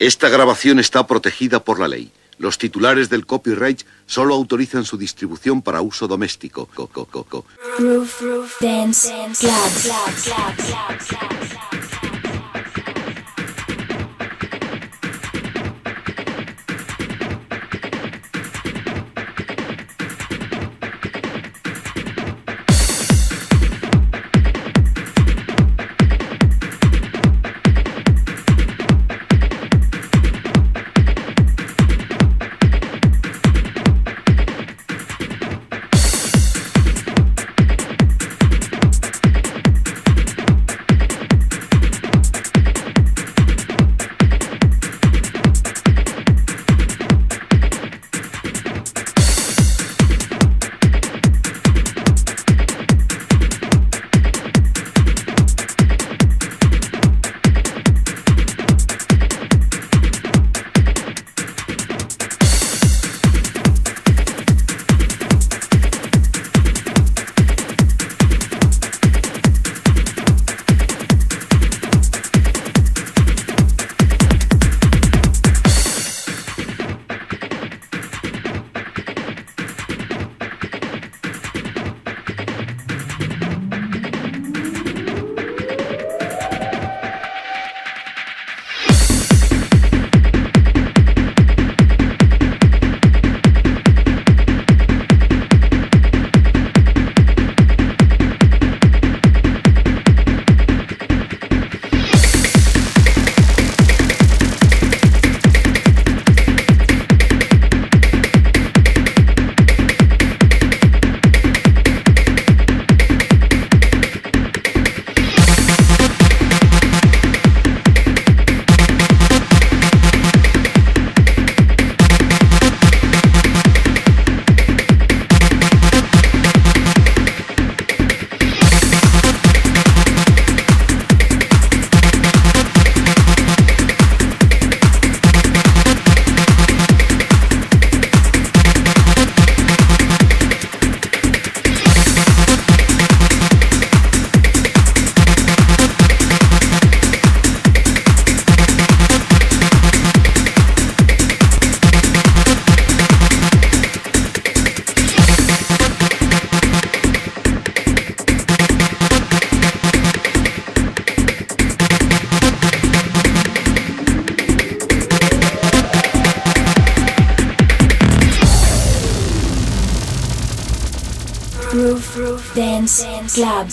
Esta grabación está protegida por la ley. Los titulares del copyright solo autorizan su distribución para uso doméstico. Co, co, co,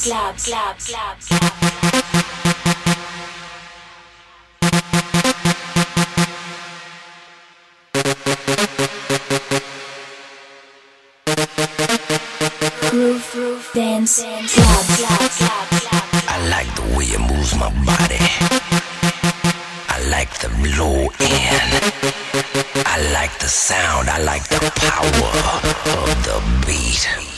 club, club, club, club, club. Roof, roof, dance, club, club, club, club. I like the way it moves my body. I like the low end. I like the sound. I like the power of the beat.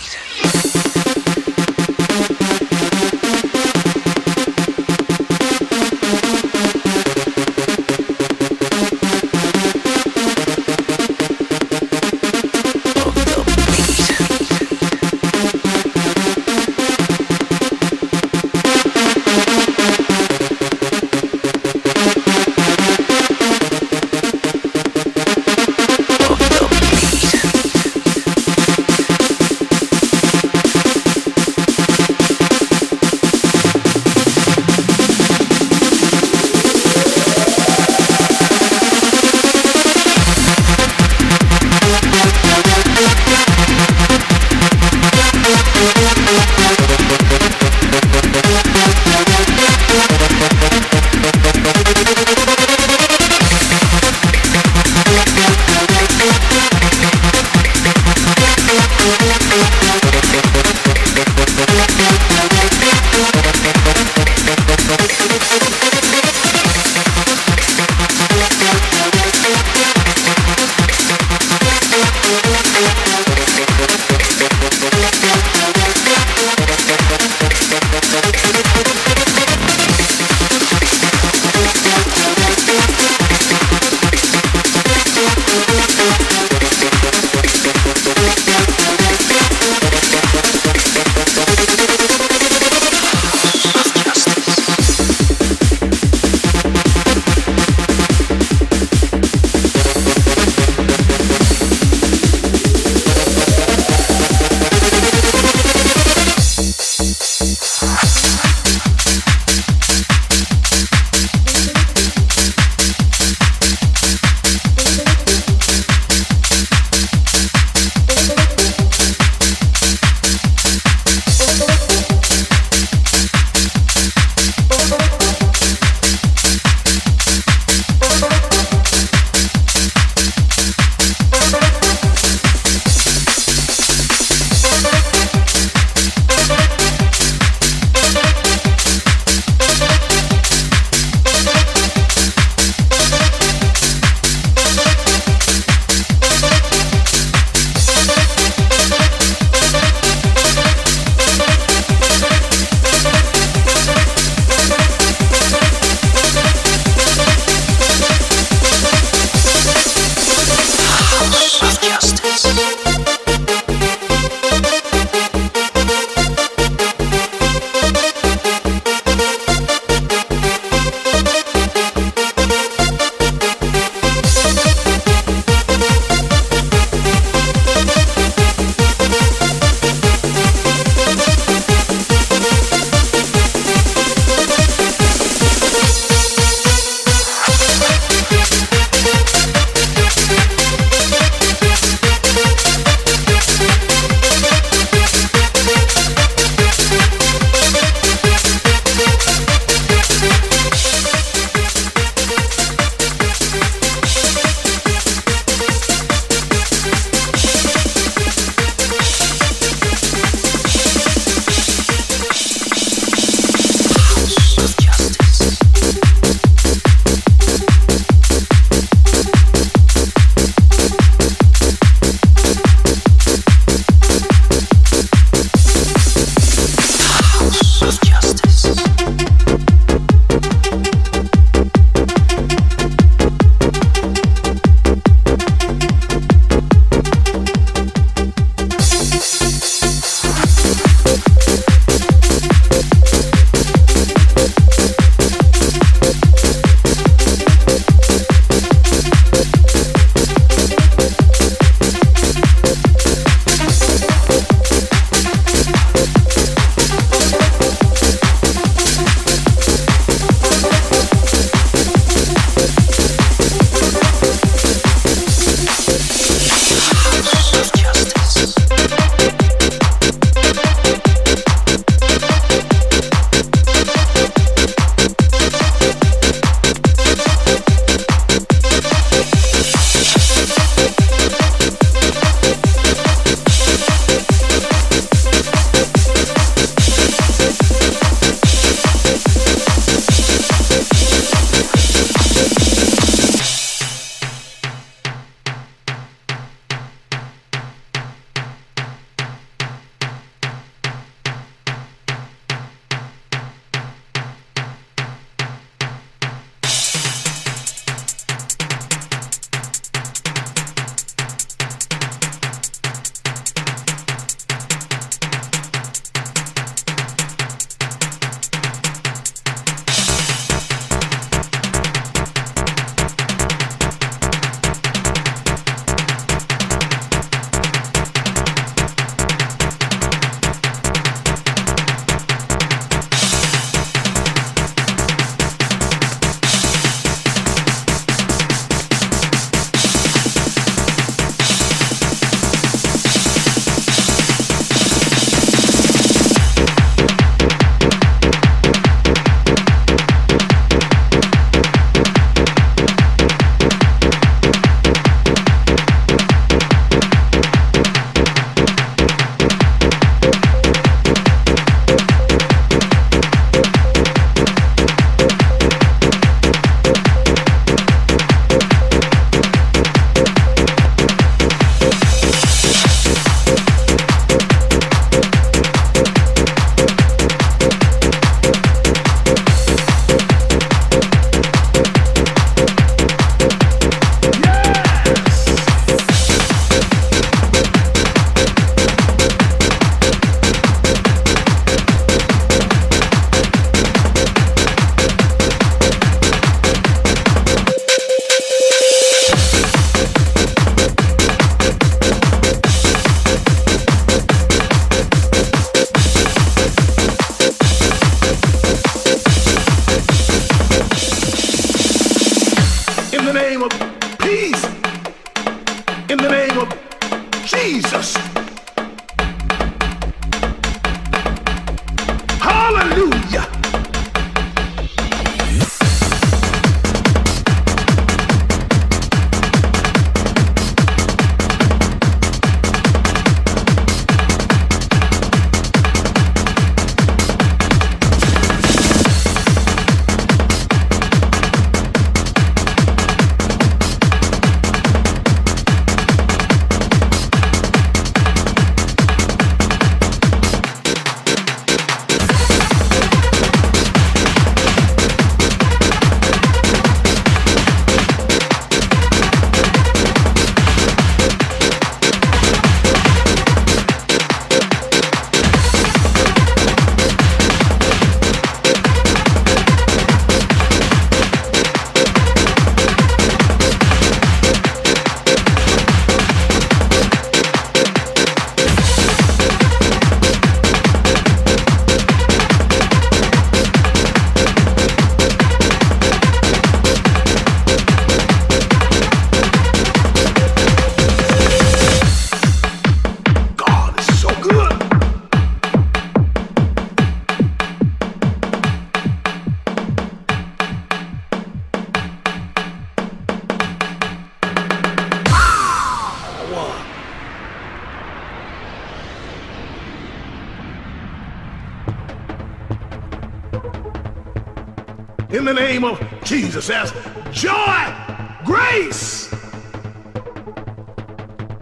Jesus as joy, grace.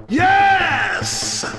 Yes.